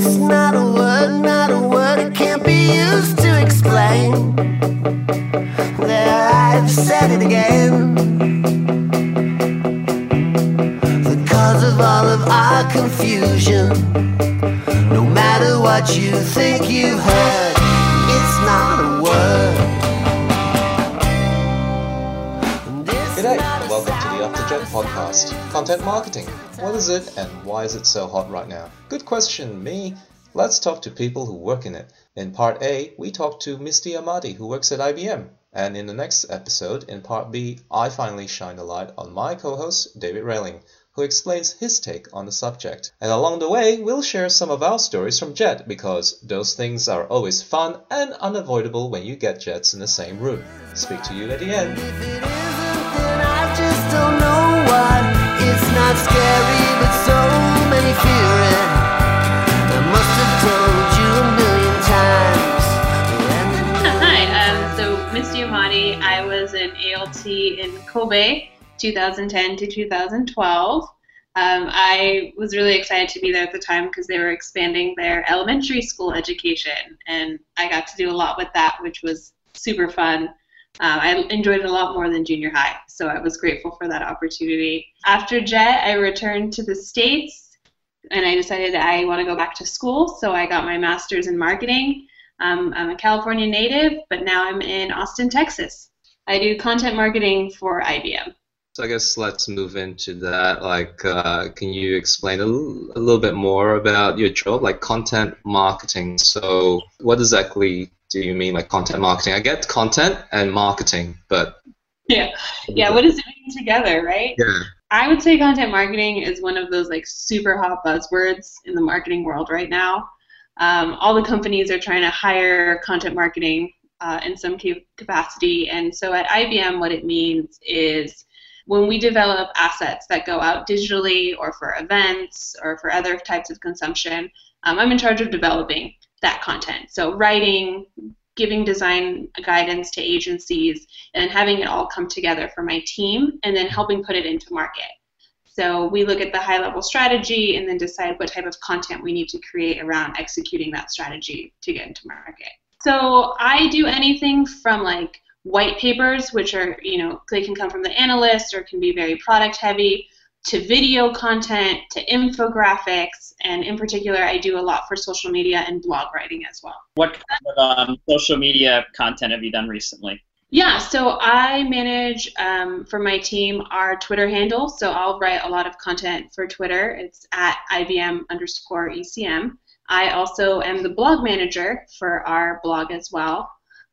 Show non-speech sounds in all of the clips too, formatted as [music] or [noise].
It's not a word, not a word, it can't be used to explain. There, I've said it again. The cause of all of our confusion. No matter what you think you've heard, it's not a word. And it's G'day, and welcome to the not Afterjet podcast. Content marketing. What is it and why is it so hot right now? Question, me. Let's talk to people who work in it. In part A, we talked to Misty Ahmadi, who works at IBM. And in the next episode, in part B, I finally shine a light on my co host, David Railing, who explains his take on the subject. And along the way, we'll share some of our stories from Jet, because those things are always fun and unavoidable when you get Jets in the same room. Speak to you at the end. In Kobe, 2010 to 2012. Um, I was really excited to be there at the time because they were expanding their elementary school education, and I got to do a lot with that, which was super fun. Uh, I enjoyed it a lot more than junior high, so I was grateful for that opportunity. After JET, I returned to the States and I decided I want to go back to school, so I got my master's in marketing. Um, I'm a California native, but now I'm in Austin, Texas. I do content marketing for IBM. So I guess let's move into that. Like, uh, can you explain a l- a little bit more about your job, like content marketing? So, what exactly do you mean, like content marketing? I get content and marketing, but [laughs] Yeah, yeah. What does it mean together, right? yeah, I would say content marketing is one of those like super hot buzzwords in the marketing world right now. Um, all the companies are trying to hire content marketing uh, in some capacity, and so at IBM, what it means is when we develop assets that go out digitally or for events or for other types of consumption, um, I'm in charge of developing that content. So writing, giving design guidance to agencies, and having it all come together for my team, and then helping put it into market. So we look at the high level strategy and then decide what type of content we need to create around executing that strategy to get into market. So I do anything from like white papers, which are, you know, they can come from the analyst or can be very product heavy, to video content, to infographics, and in particular, I do a lot for social media and blog writing as well. What kind of um, social media content have you done recently? Yeah, so I manage um, for my team our Twitter handle. So I'll write a lot of content for Twitter. It's at IBM underscore ECM. I also am the blog manager for our blog as well,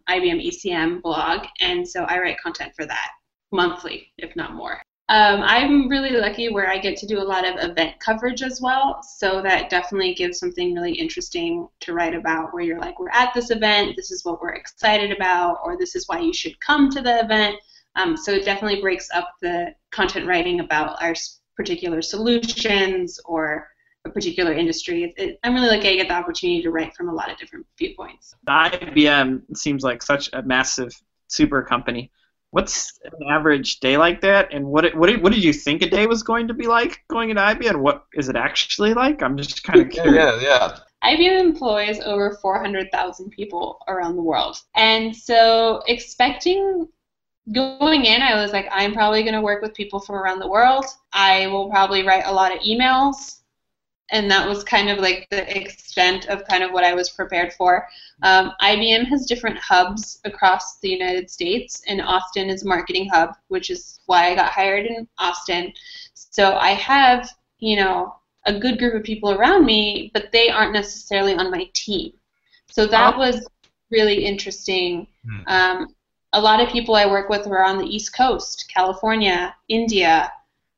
IBM ECM blog. And so I write content for that monthly, if not more. Um, I'm really lucky where I get to do a lot of event coverage as well, so that definitely gives something really interesting to write about. Where you're like, we're at this event, this is what we're excited about, or this is why you should come to the event. Um, so it definitely breaks up the content writing about our particular solutions or a particular industry. It, it, I'm really lucky I get the opportunity to write from a lot of different viewpoints. IBM seems like such a massive super company. What's an average day like that, and what what did, what did you think a day was going to be like going into IBM? What is it actually like? I'm just kind of yeah, curious. yeah, yeah. IBM employs over 400,000 people around the world. And so expecting going in, I was like, I'm probably going to work with people from around the world. I will probably write a lot of emails. And that was kind of like the extent of kind of what I was prepared for. Um, IBM has different hubs across the United States, and Austin is a marketing hub, which is why I got hired in Austin. So I have, you know, a good group of people around me, but they aren't necessarily on my team. So that Oh. was really interesting. Hmm. Um, a lot of people I work with are on the East Coast, California, India,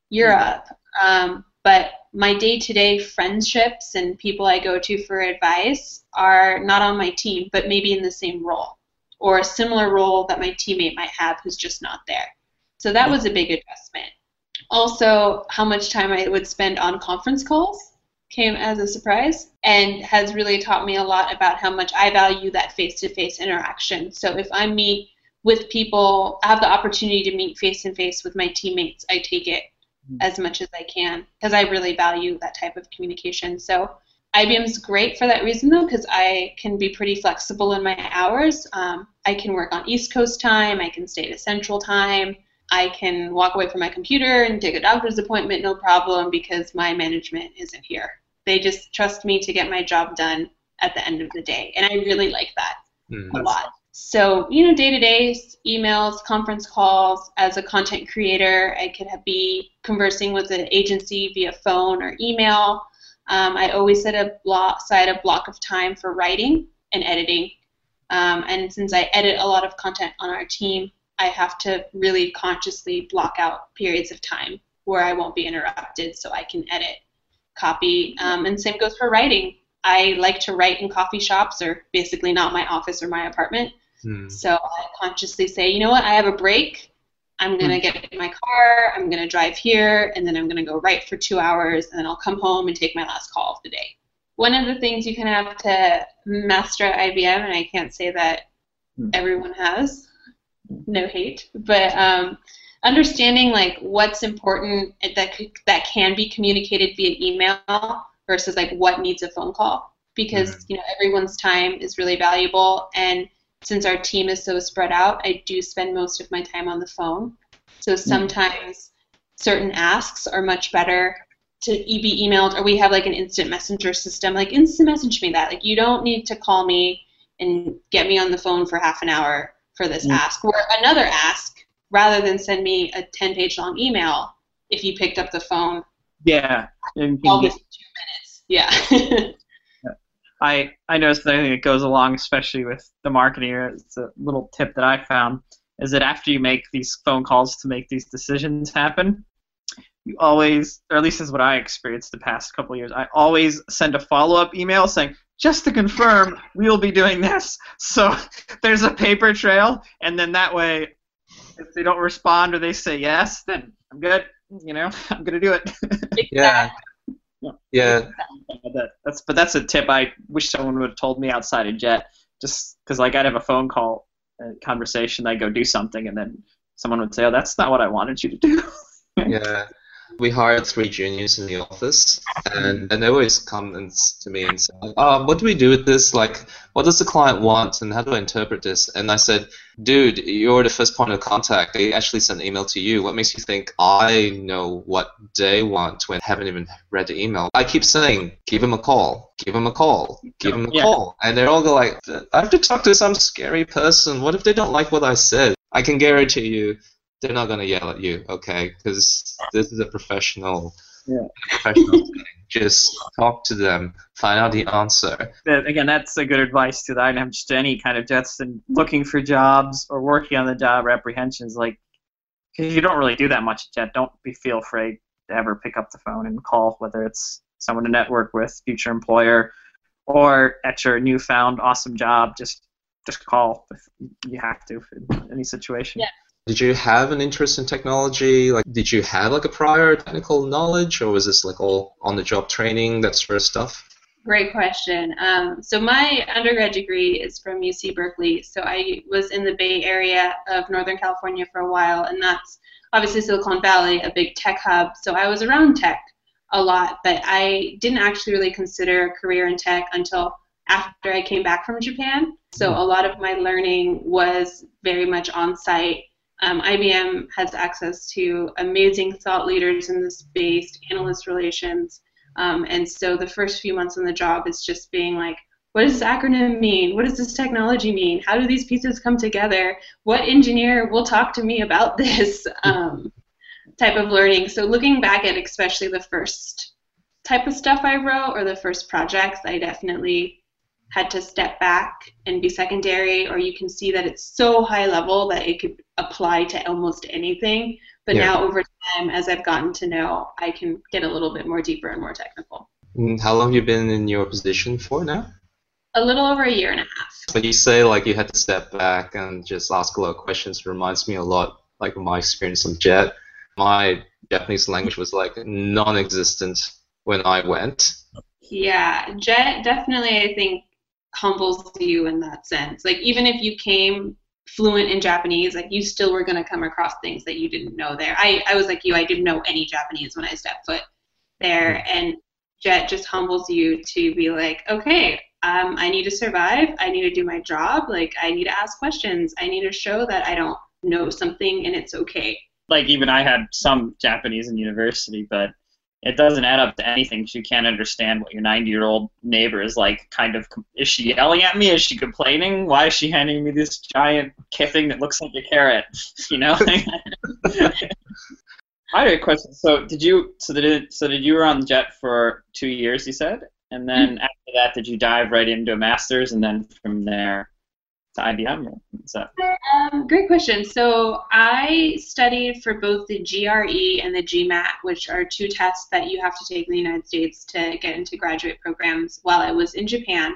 Europe. Um, but my day-to-day friendships and people I go to for advice are not on my team, but maybe in the same role or a similar role that my teammate might have who's just not there. So that was a big adjustment. Also, how much time I would spend on conference calls came as a surprise and has really taught me a lot about how much I value that face to face interaction. So if I meet with people, I have the opportunity to meet face to face with my teammates, I take it as much as I can because I really value that type of communication. So IBM's great for that reason though, because I can be pretty flexible in my hours. Um, I can work on East Coast time. I can stay to Central time. I can walk away from my computer and take a doctor's appointment, no problem, because my management isn't here. They just trust me to get my job done at the end of the day, and I really like that Mm. a lot. So, you know, day to day emails, conference calls. As a content creator, I could be conversing with an agency via phone or email. Um, I always set a block, aside a block of time for writing and editing. Um, and since I edit a lot of content on our team, I have to really consciously block out periods of time where I won't be interrupted so I can edit, copy. Um, and same goes for writing. I like to write in coffee shops or basically not my office or my apartment. Mm. So I consciously say, you know what, I have a break. I'm going to get in my car, I'm going to drive here, and then I'm going to go write for two hours, and then I'll come home and take my last call of the day. One of the things you can have to master at IBM, and I can't say that Hmm. everyone has, no hate, but um, understanding like what's important that could, that can be communicated via email versus like what needs a phone call because you know everyone's time is really valuable and since our team is so spread out i do spend most of my time on the phone so sometimes certain asks are much better to be emailed or we have like an instant messenger system like instant message me that like you don't need to call me and get me on the phone for half an hour for this Mm. ask or another ask rather than send me a 10 page long email if you picked up the phone Yeah. and all get- two minutes yeah [laughs] I I noticed that I think it goes along, especially with the marketer. It's a little tip that I found is that after you make these phone calls to make these decisions happen, you always, or at least is what I experienced the past couple of years. I always send a follow-up email saying, just to confirm, we'll be doing this. [laughs] So there's a paper trail, and then that way, if they don't respond or they say yes, then I'm good. You know, [laughs] I'm gonna do it. [laughs] Yeah. Yeah. Yeah. That, that's but that's a tip I wish someone would have told me outside of Jet. Just because like I'd have a phone call, a conversation, I'd go do something, and then someone would say, "Oh, that's not what I wanted you to do." [laughs] Yeah. We hired three juniors in the office, and, and they always come and to me and say, um, "What do we do with this? Like, what does the client want, and how do I interpret this?" And I said, "Dude, you're the first point of contact. They actually sent an email to you. What makes you think I know what they want when I haven't even read the email?" I keep saying, "Give them a call. Give them a call. Give them a Yeah. call," and they're all go like, "I have to talk to some scary person. What if they don't like what I said?" I can guarantee you they're not gonna yell at you, okay? Because this is a professional, Yeah. professional thing. Just talk to them, find out the answer. But again, that's a good advice to the item, just any kind of Jets and looking for jobs or working on the job apprehensions. Like, because you don't really do that much at Jet. Don't be feel afraid to ever pick up the phone and call, whether it's someone to network with, future employer, or at your newfound awesome job. Just just call if you have to in any situation. Yeah. Did you have an interest in technology? Like, did you have like a prior technical knowledge, or was this like all on-the-job training, that sort of stuff? Great question. Um, so my undergrad degree is from UC Berkeley. So I was in the Bay Area of Northern California for a while, and that's obviously Silicon Valley, a big tech hub. So I was around tech a lot, but I didn't actually really consider a career in tech until after I came back from Japan. So a lot of my learning was very much on site. Um, IBM has access to amazing thought leaders in the space, analyst relations. Um, and so the first few months on the job is just being like, what does this acronym mean? What does this technology mean? How do these pieces come together? What engineer will talk to me about [laughs] this um, type of learning? So looking back at especially the first type of stuff I wrote or the first projects, I definitely had to step back and be secondary, or you can see that it's so high level that it could apply to almost anything. But Yeah. now over time, as I've gotten to know, I can get a little bit more deeper and more technical. And how long have you been in your position for now? A little over a year and a half. When you say like you had to step back and just ask a lot of questions, it reminds me a lot like my experience on Jet. My Japanese language was like non-existent when I went. Yeah, Jet definitely, I think, humbles you in that sense. Like, even if you came fluent in Japanese, like, you still were going to come across things that you didn't know there. I, I was like you, I didn't know any Japanese when I stepped foot there. And Jet just humbles you to be like, okay, um, I need to survive. I need to do my job. Like, I need to ask questions. I need to show that I don't know something and it's okay. Like, even I had some Japanese in university, but it doesn't add up to anything. She can't understand what your 90 year old neighbor is like. Kind of, is she yelling at me? Is she complaining? Why is she handing me this giant thing that looks like a carrot? [laughs] You know. [laughs] I had a question. So did you? So did so did you were on the jet for two years? You said, and then mm-hmm. after that, did you dive right into a master's, and then from there to IBM? So. Um, great question. So I studied for both the GRE and the GMAT, which are two tests that you have to take in the United States to get into graduate programs. While I was in Japan,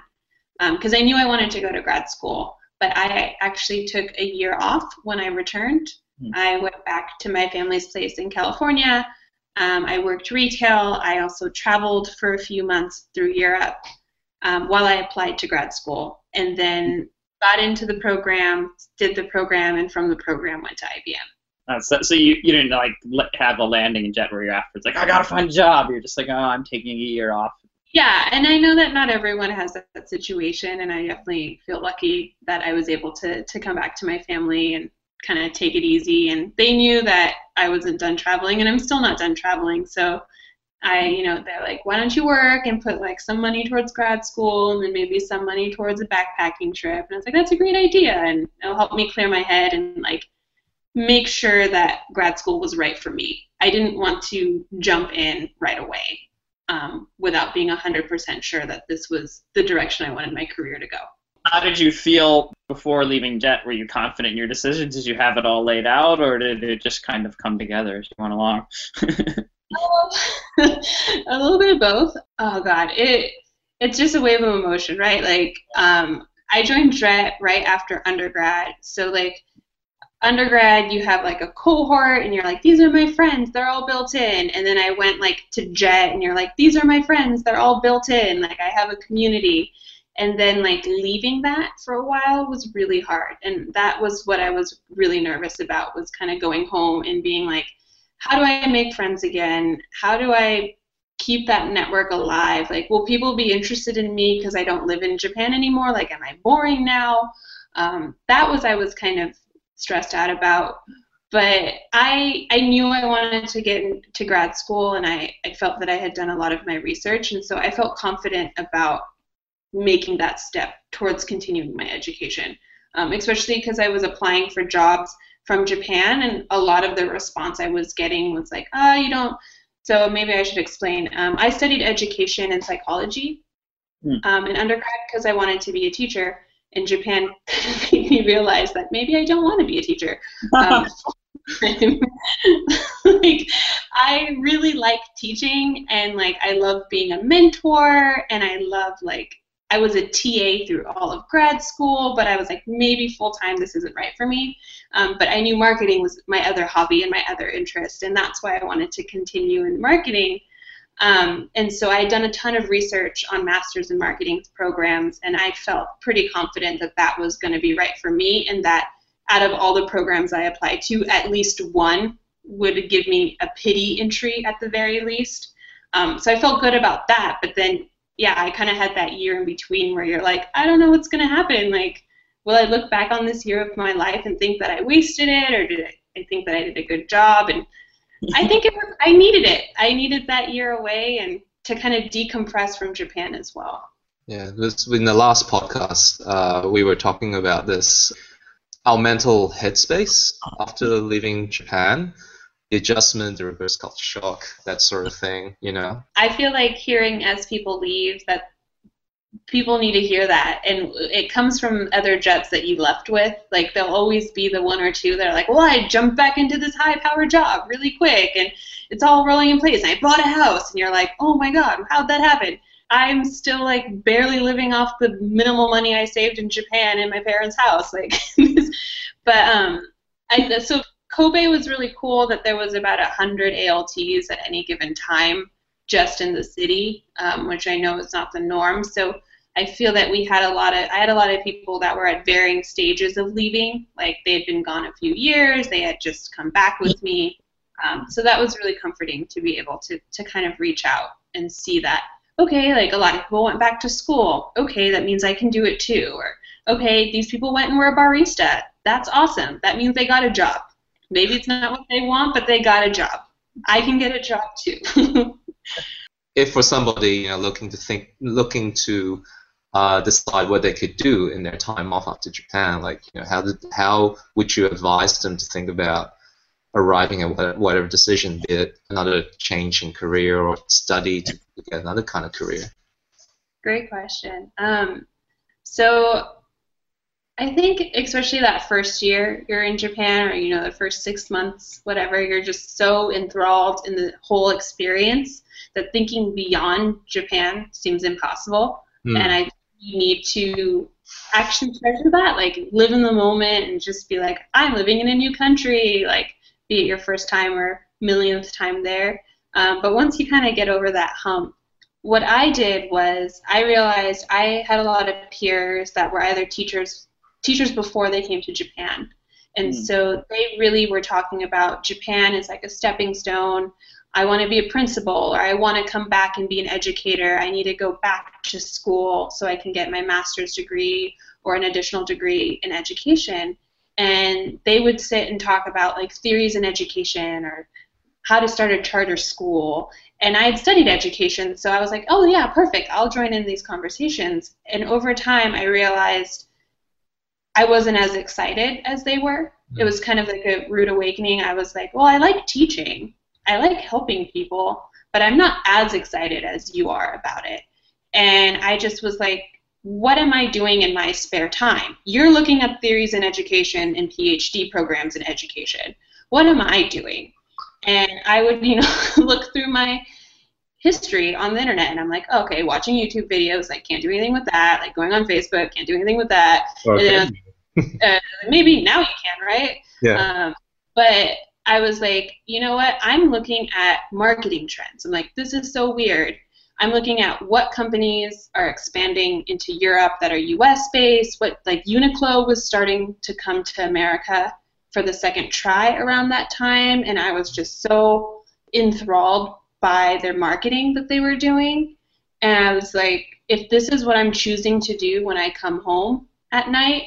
because um, I knew I wanted to go to grad school, but I actually took a year off when I returned Hmm. I went back to my family's place in California. Um, I worked retail. I also traveled for a few months through Europe um, while I applied to grad school, and then got into the program, did the program, and from the program went to IBM. Uh, so, so you, you didn't like have a landing jet where you're after it's like I gotta find a job. You're just like oh I'm taking a year off. Yeah, and I know that not everyone has that, that situation, and I definitely feel lucky that I was able to to come back to my family and kind of take it easy. And they knew that I wasn't done traveling, and I'm still not done traveling. So I, you know, they're like, why don't you work and put like some money towards grad school and then maybe some money towards a backpacking trip? And I was like, that's a great idea, and it'll help me clear my head and like make sure that grad school was right for me. I didn't want to jump in right away um, without being 100% sure that this was the direction I wanted my career to go. How did you feel before leaving Jet? Were you confident in your decisions? Did you have it all laid out, or did it just kind of come together as you went along? [laughs] [laughs] a little bit of both. Oh God, it it's just a wave of emotion, right? Like um, I joined Jet right after undergrad, so like undergrad you have like a cohort and you're like these are my friends. They're all built in. And then i went like to jet and you're like these are my friends. They're all built in. Like i have a community. And then like leaving that for a while was really hard. And that was what i was really nervous about was kind of going home and being like how do i make friends again? How do i keep that network alive? Like will people be interested in me because i don't live in japan anymore? Like am i boring now? Um, that was i was kind of stressed out about. But I I knew I wanted to get into grad school and I, I felt that I had done a lot of my research and so I felt confident about making that step towards continuing my education, um, especially because I was applying for jobs from Japan, and a lot of the response I was getting was like, "Ah, oh, you don't." So maybe I should explain. Um, I studied education and psychology hmm. um, in undergrad because I wanted to be a teacher. In Japan, [laughs] made me realize that maybe I don't want to be a teacher. Um, [laughs] [laughs] like I really like teaching and like I love being a mentor and I love like I was a TA through all of grad school, but I was like, maybe full time, this isn't right for me. Um, but I knew marketing was my other hobby and my other interest, and that's why I wanted to continue in marketing. Um, and so I had done a ton of research on masters in marketing programs, and I felt pretty confident that that was going to be right for me, and that out of all the programs I applied to, at least one would give me a pity entry at the very least. Um, so I felt good about that, but then yeah, I kind of had that year in between where you're like, I don't know what's going to happen. Like, will I look back on this year of my life and think that I wasted it, or did I, I think that I did a good job? And [laughs] I think it was, I needed it. I needed that year away and to kind of decompress from Japan as well. Yeah, this in the last podcast, uh, we were talking about this, our mental headspace after leaving Japan the adjustment, the reverse culture shock, that sort of thing, you know? I feel like hearing as people leave that people need to hear that. And it comes from other jets that you left with. Like there'll always be the one or two that are like well i jumped back into this high power job really quick and it's all rolling in place. And i bought a house. And you're like oh my god how'd that happen? I'm still like barely living off the minimal money i saved in japan in my parents house. Like [laughs] but um I, so Kobe was really cool that there was about 100 ALTs at any given time just in the city, um, which I know is not the norm. So I feel that we had a lot of I had a lot of people that were at varying stages of leaving. Like they had been gone a few years, they had just come back with me. Um, so that was really comforting to be able to to kind of reach out and see that okay, like a lot of people went back to school. Okay, that means I can do it too. Or okay, these people went and were a barista. That's awesome. That means they got a job. Maybe it's not what they want, but they got a job. I can get a job too. [laughs] if for somebody you know looking to think looking to uh, decide what they could do in their time off after Japan, like you know how did, how would you advise them to think about arriving at whatever decision, be it another change in career or study to get another kind of career? Great question. Um, so I think especially that first year you're in Japan, or you know the first six months, whatever, you're just so enthralled in the whole experience that thinking beyond Japan seems impossible. Mm. And I need to actually treasure that, like live in the moment and just be like, I'm living in a new country, like be it your first time or millionth time there. Um, but once you kind of get over that hump, what I did was I realized I had a lot of peers that were either teachers teachers before they came to Japan. And mm. so they really were talking about Japan as like a stepping stone. I want to be a principal or I want to come back and be an educator. I need to go back to school so I can get my master's degree or an additional degree in education. And they would sit and talk about like theories in education or how to start a charter school. And I had studied education, so I was like, oh, yeah, perfect. I'll join in these conversations. And over time, I realized I wasn't as excited as they were. It was kind of like a rude awakening. I was like, well, I like teaching, I like helping people, but I'm not as excited as you are about it. And I just was like, what am I doing in my spare time? You're looking up theories in education and PhD programs in education. What am I doing? And I would, [laughs] you know, look through my history on the internet and I'm like, okay, watching YouTube videos, like can't do anything with that. Like going on Facebook, can't do anything with that. Okay. And uh, maybe now you can, right? Yeah. Um, but I was like, you know what? I'm looking at marketing trends. I'm like, this is so weird. I'm looking at what companies are expanding into Europe that are US based, what like Uniqlo was starting to come to America for the second try around that time and I was just so enthralled by their marketing that they were doing. And I was like, if this is what I'm choosing to do when I come home at night,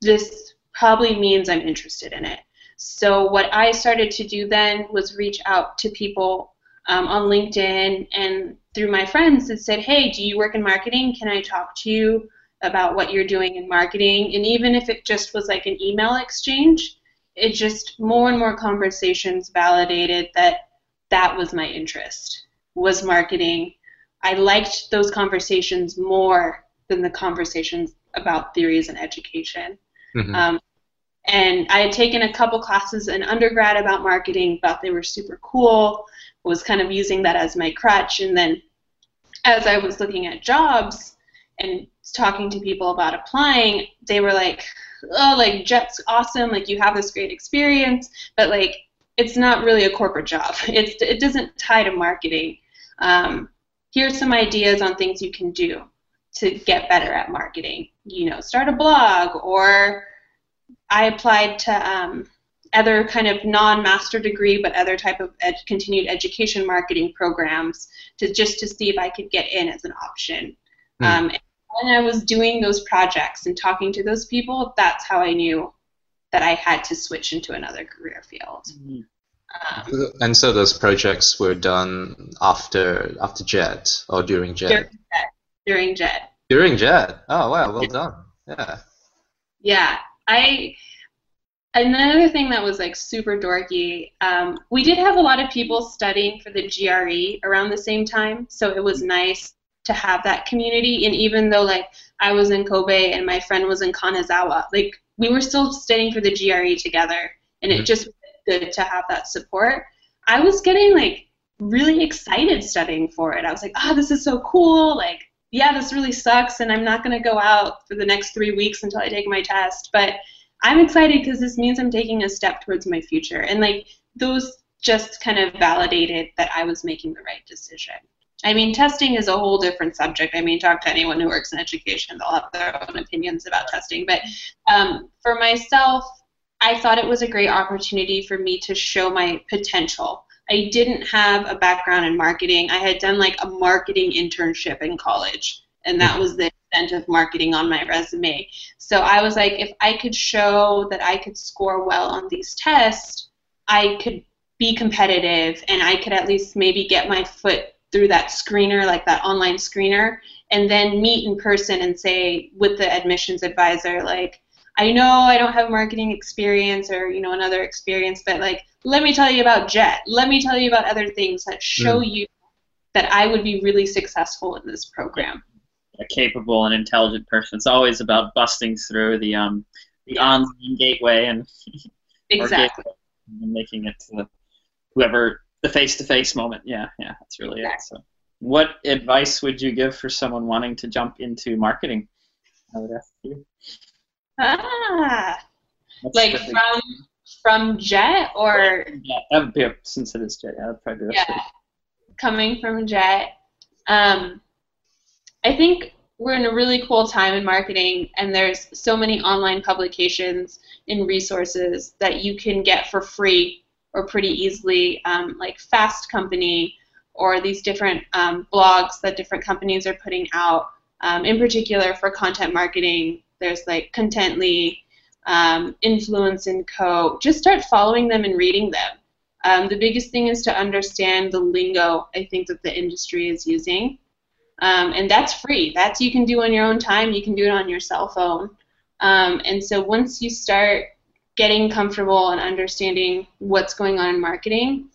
this probably means I'm interested in it. So what I started to do then was reach out to people um, on LinkedIn and through my friends that said, hey, do you work in marketing? Can I talk to you about what you're doing in marketing? And even if it just was like an email exchange, it just more and more conversations validated that that was my interest was marketing. I liked those conversations more than the conversations about theories and education. Mm-hmm. um, and i had taken a couple classes in undergrad about marketing thought they were super cool was kind of using that as my crutch. And then as i was looking at jobs and talking to people about applying they were like oh like jet's awesome. Like you have this great experience. But like it's not really a corporate job. [laughs] It's, it doesn't tie to marketing. Um, here's some ideas on things you can do to get better at marketing. You know, start a blog, or I applied to um, other kind of non-master degree but other type of ed- continued education marketing programs to just to see if I could get in as an option. Mm. Um, and when I was doing those projects and talking to those people, that's how I knew that I had to switch into another career field. Mm-hmm. Um, and so those projects were done after after JET or during JET? During JET. During JET. During JET. Oh wow, well done. Yeah. Yeah, I. Another thing that was like super dorky, um, we did have a lot of people studying for the GRE around the same time, so it was nice to have that community. And even though like I was in Kobe and my friend was in Kanazawa, like we were still studying for the GRE together, and mm-hmm. it just was good to have that support. I was getting like really excited studying for it. I was like, oh, this is so cool. Like, yeah, this really sucks, and I'm not going to go out for the next three weeks until I take my test. But I'm excited because this means I'm taking a step towards my future. And like, those just kind of validated that I was making the right decision. I mean, testing is a whole different subject. I mean, talk to anyone who works in education; they'll have their own opinions about testing. But um, for myself, I thought it was a great opportunity for me to show my potential. I didn't have a background in marketing. I had done like a marketing internship in college, and that was the extent of marketing on my resume. So I was like, if I could show that I could score well on these tests, I could be competitive and I could at least maybe get my foot through that screener, like that online screener, and then meet in person and say with the admissions advisor, like, I know I don't have marketing experience or you know another experience, but like let me tell you about Jet. Let me tell you about other things that show mm. you that I would be really successful in this program. A capable and intelligent person. It's always about busting through the um the online gateway and [laughs] exactly gateway and making it to whoever the face-to-face moment. Yeah, yeah, that's really exactly. it. So, what advice would you give for someone wanting to jump into marketing? I would ask you. Ah, That's like from from Jet or yeah, that would be a, since it is Jet. Yeah, that'd probably be yeah, coming from Jet. Um, I think we're in a really cool time in marketing, and there's so many online publications and resources that you can get for free or pretty easily, um, like Fast Company or these different um, blogs that different companies are putting out. Um, in particular, for content marketing, there's like Contently, um, Influence and Co. Just start following them and reading them. Um, the biggest thing is to understand the lingo I think that the industry is using. Um, and that's free. That's you can do on your own time. You can do it on your cell phone. And so once you start getting comfortable and understanding what's going on in marketing,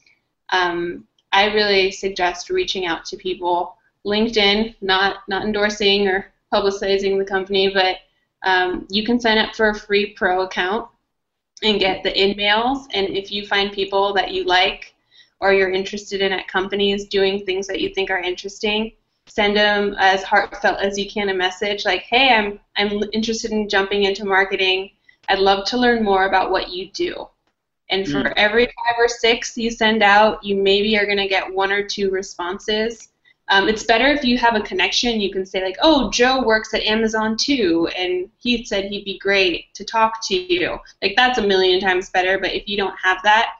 um, I really suggest reaching out to people. LinkedIn, not not endorsing or publicizing the company, but um, you can sign up for a free pro account and get the in-mails. And if you find people that you like or you're interested in at companies doing things that you think are interesting, send them as heartfelt as you can a message like, "Hey, I'm I'm interested in jumping into marketing. I'd love to learn more about what you do." And for mm. every five or six you send out, you maybe are going to get one or two responses um, it's better if you have a connection. You can say like, "Oh, Joe works at Amazon too, and he said he'd be great to talk to you." Like that's a million times better. But if you don't have that,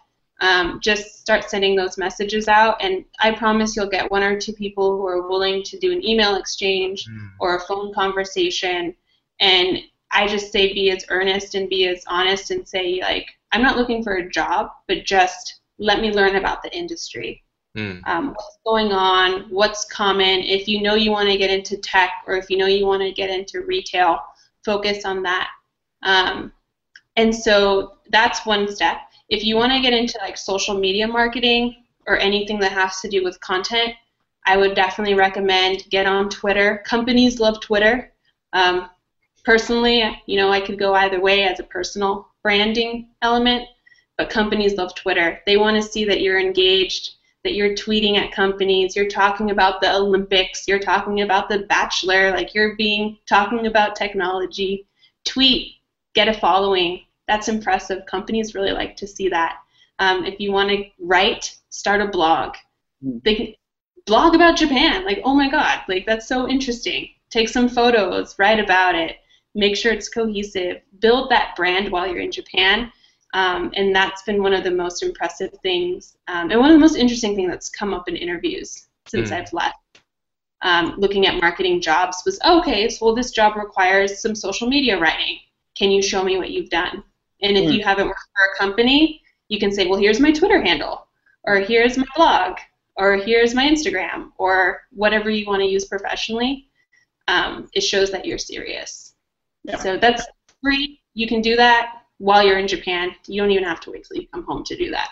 um, just start sending those messages out, and I promise you'll get one or two people who are willing to do an email exchange mm. or a phone conversation. And I just say be as earnest and be as honest and say like, I'm not looking for a job, but just let me learn about the industry Mm. Um, what's going on, what's common. If you know you want to get into tech or if you know you want to get into retail, focus on that. Um, and so that's one step. If you want to get into like social media marketing or anything that has to do with content, I would definitely recommend get on Twitter. Companies love Twitter. Um, personally, you know, I could go either way as a personal branding element, but companies love Twitter. They want to see that you're engaged that you're tweeting at companies, you're talking about the Olympics, you're talking about the Bachelor, like you're being talking about technology. Tweet, get a following. That's impressive. Companies really like to see that. Um, if you want to write, start a blog. Hmm. They can blog about Japan. Like, oh my God, like that's so interesting. Take some photos, write about it, make sure it's cohesive, build that brand while you're in Japan um, and that's been one of the most impressive things, um, and one of the most interesting things that's come up in interviews since mm. I've left. Um, looking at marketing jobs was oh, okay. So well, this job requires some social media writing. Can you show me what you've done? And if mm. you haven't worked for a company, you can say, well, here's my Twitter handle, or here's my blog, or here's my Instagram, or whatever you want to use professionally. Um, it shows that you're serious. Yeah. So that's free. You can do that while you're in Japan. You don't even have to wait till you come home to do that.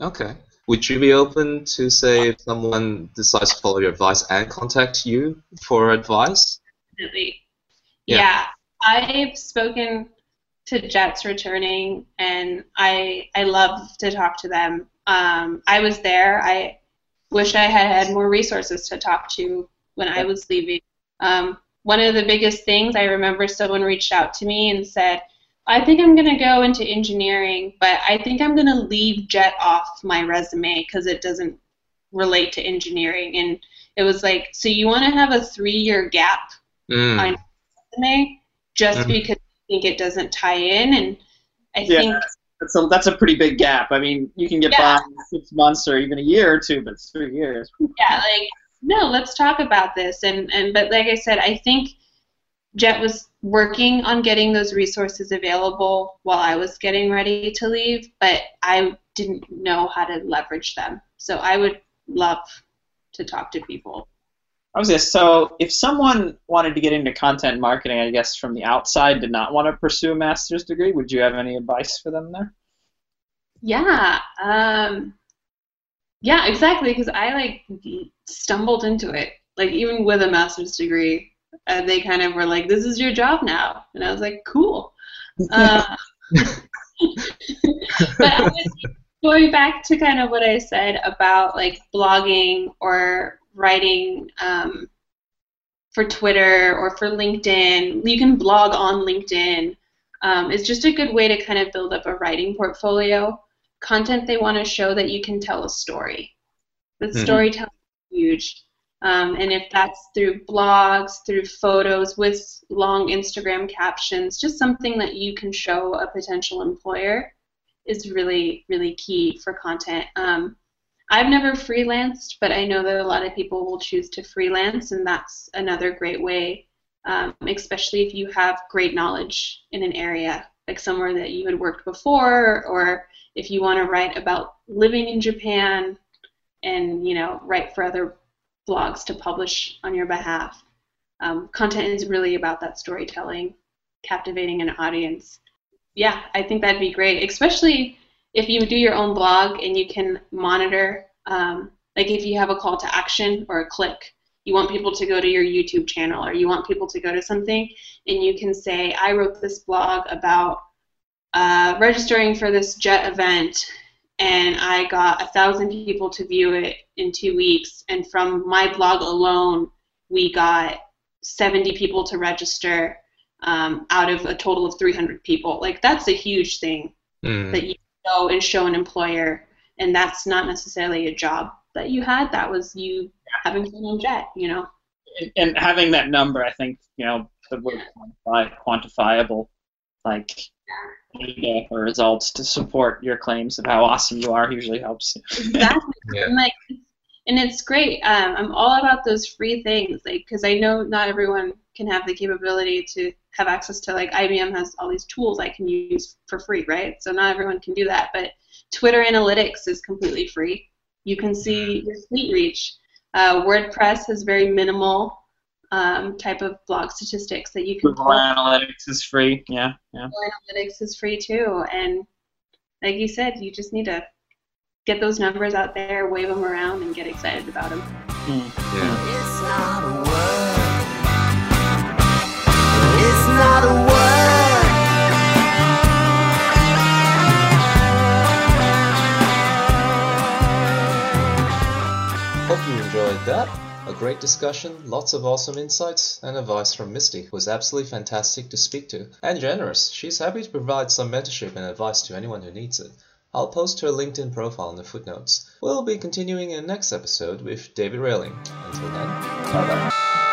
Okay. Would you be open to say if someone decides to follow your advice and contact you for advice? Definitely. Yeah. yeah. I've spoken to Jets returning, and I I love to talk to them. Um, I was there. I wish I had had more resources to talk to when I was leaving. Um, one of the biggest things I remember someone reached out to me and said, I think I'm going to go into engineering, but I think I'm going to leave jet off my resume because it doesn't relate to engineering. And it was like, so you want to have a three year gap mm. on resume just mm. because you think it doesn't tie in? And I Yeah. think That's a, that's a pretty big gap. I mean, you can get Yeah. by in six months or even a year or two, but it's three years. yeah, like no, let's talk about this. And and but like I said, I think Jet was working on getting those resources available while I was getting ready to leave, but I didn't know how to leverage them. So I would love to talk to people. I was gonna so if someone wanted to get into content marketing, I guess from the outside did not want to pursue a master's degree, would you have any advice for them there? Yeah. Um, yeah, exactly. Because I like stumbled into it. Like even with a master's degree, uh, they kind of were like, "This is your job now," and I was like, "Cool." Uh, [laughs] but I was going back to kind of what I said about like blogging or writing um, for Twitter or for LinkedIn. You can blog on LinkedIn. Um, it's just a good way to kind of build up a writing portfolio. Content they want to show that you can tell a story. The Mhm. storytelling huge. Um, and if that's through blogs, through photos with long Instagram captions, just something that you can show a potential employer is really, really key for content. Um, I've never freelanced, but I know that a lot of people will choose to freelance, and that's another great way, um, especially if you have great knowledge in an area, like somewhere that you had worked before, or if you want to write about living in Japan and you know write for other blogs to publish on your behalf. Um, content is really about that storytelling, captivating an audience. Yeah, I think that'd be great, especially if you do your own blog and you can monitor, um, like if you have a call to action or a click, you want people to go to your YouTube channel or you want people to go to something, and you can say, I wrote this blog about uh, registering for this jet event and I got a thousand people to view it in two weeks. And from my blog alone, we got 70 people to register um, out of a total of 300 people. Like that's a huge thing Mm. that you go and show an employer, and that's not necessarily a job that you had. That was you having fun on jet, you know. And, and having that number, I think, you know, the word quantifiable, like data or results to support your claims of how awesome you are usually helps. Exactly. [laughs] Yeah. And like, and it's great. Um, I'm all about those free things, like, because I know not everyone can have the capability to have access to like IBM has all these tools I can use for free, right? So not everyone can do that. But Twitter Analytics is completely free. You can see your tweet reach. Uh, WordPress has very minimal um, type of blog statistics that you can Google pull. Analytics is free. Yeah, yeah. Google Analytics is free too, and like you said, you just need to get those numbers out there, wave them around, and get excited about them. Hmm. Yeah. It's not a word. It's not a word. Hope you enjoyed that. Great discussion, lots of awesome insights, and advice from Misty, who was absolutely fantastic to speak to, and generous. She's happy to provide some mentorship and advice to anyone who needs it. I'll post her LinkedIn profile in the footnotes. We'll be continuing in the next episode with David Railing. Until then, bye bye.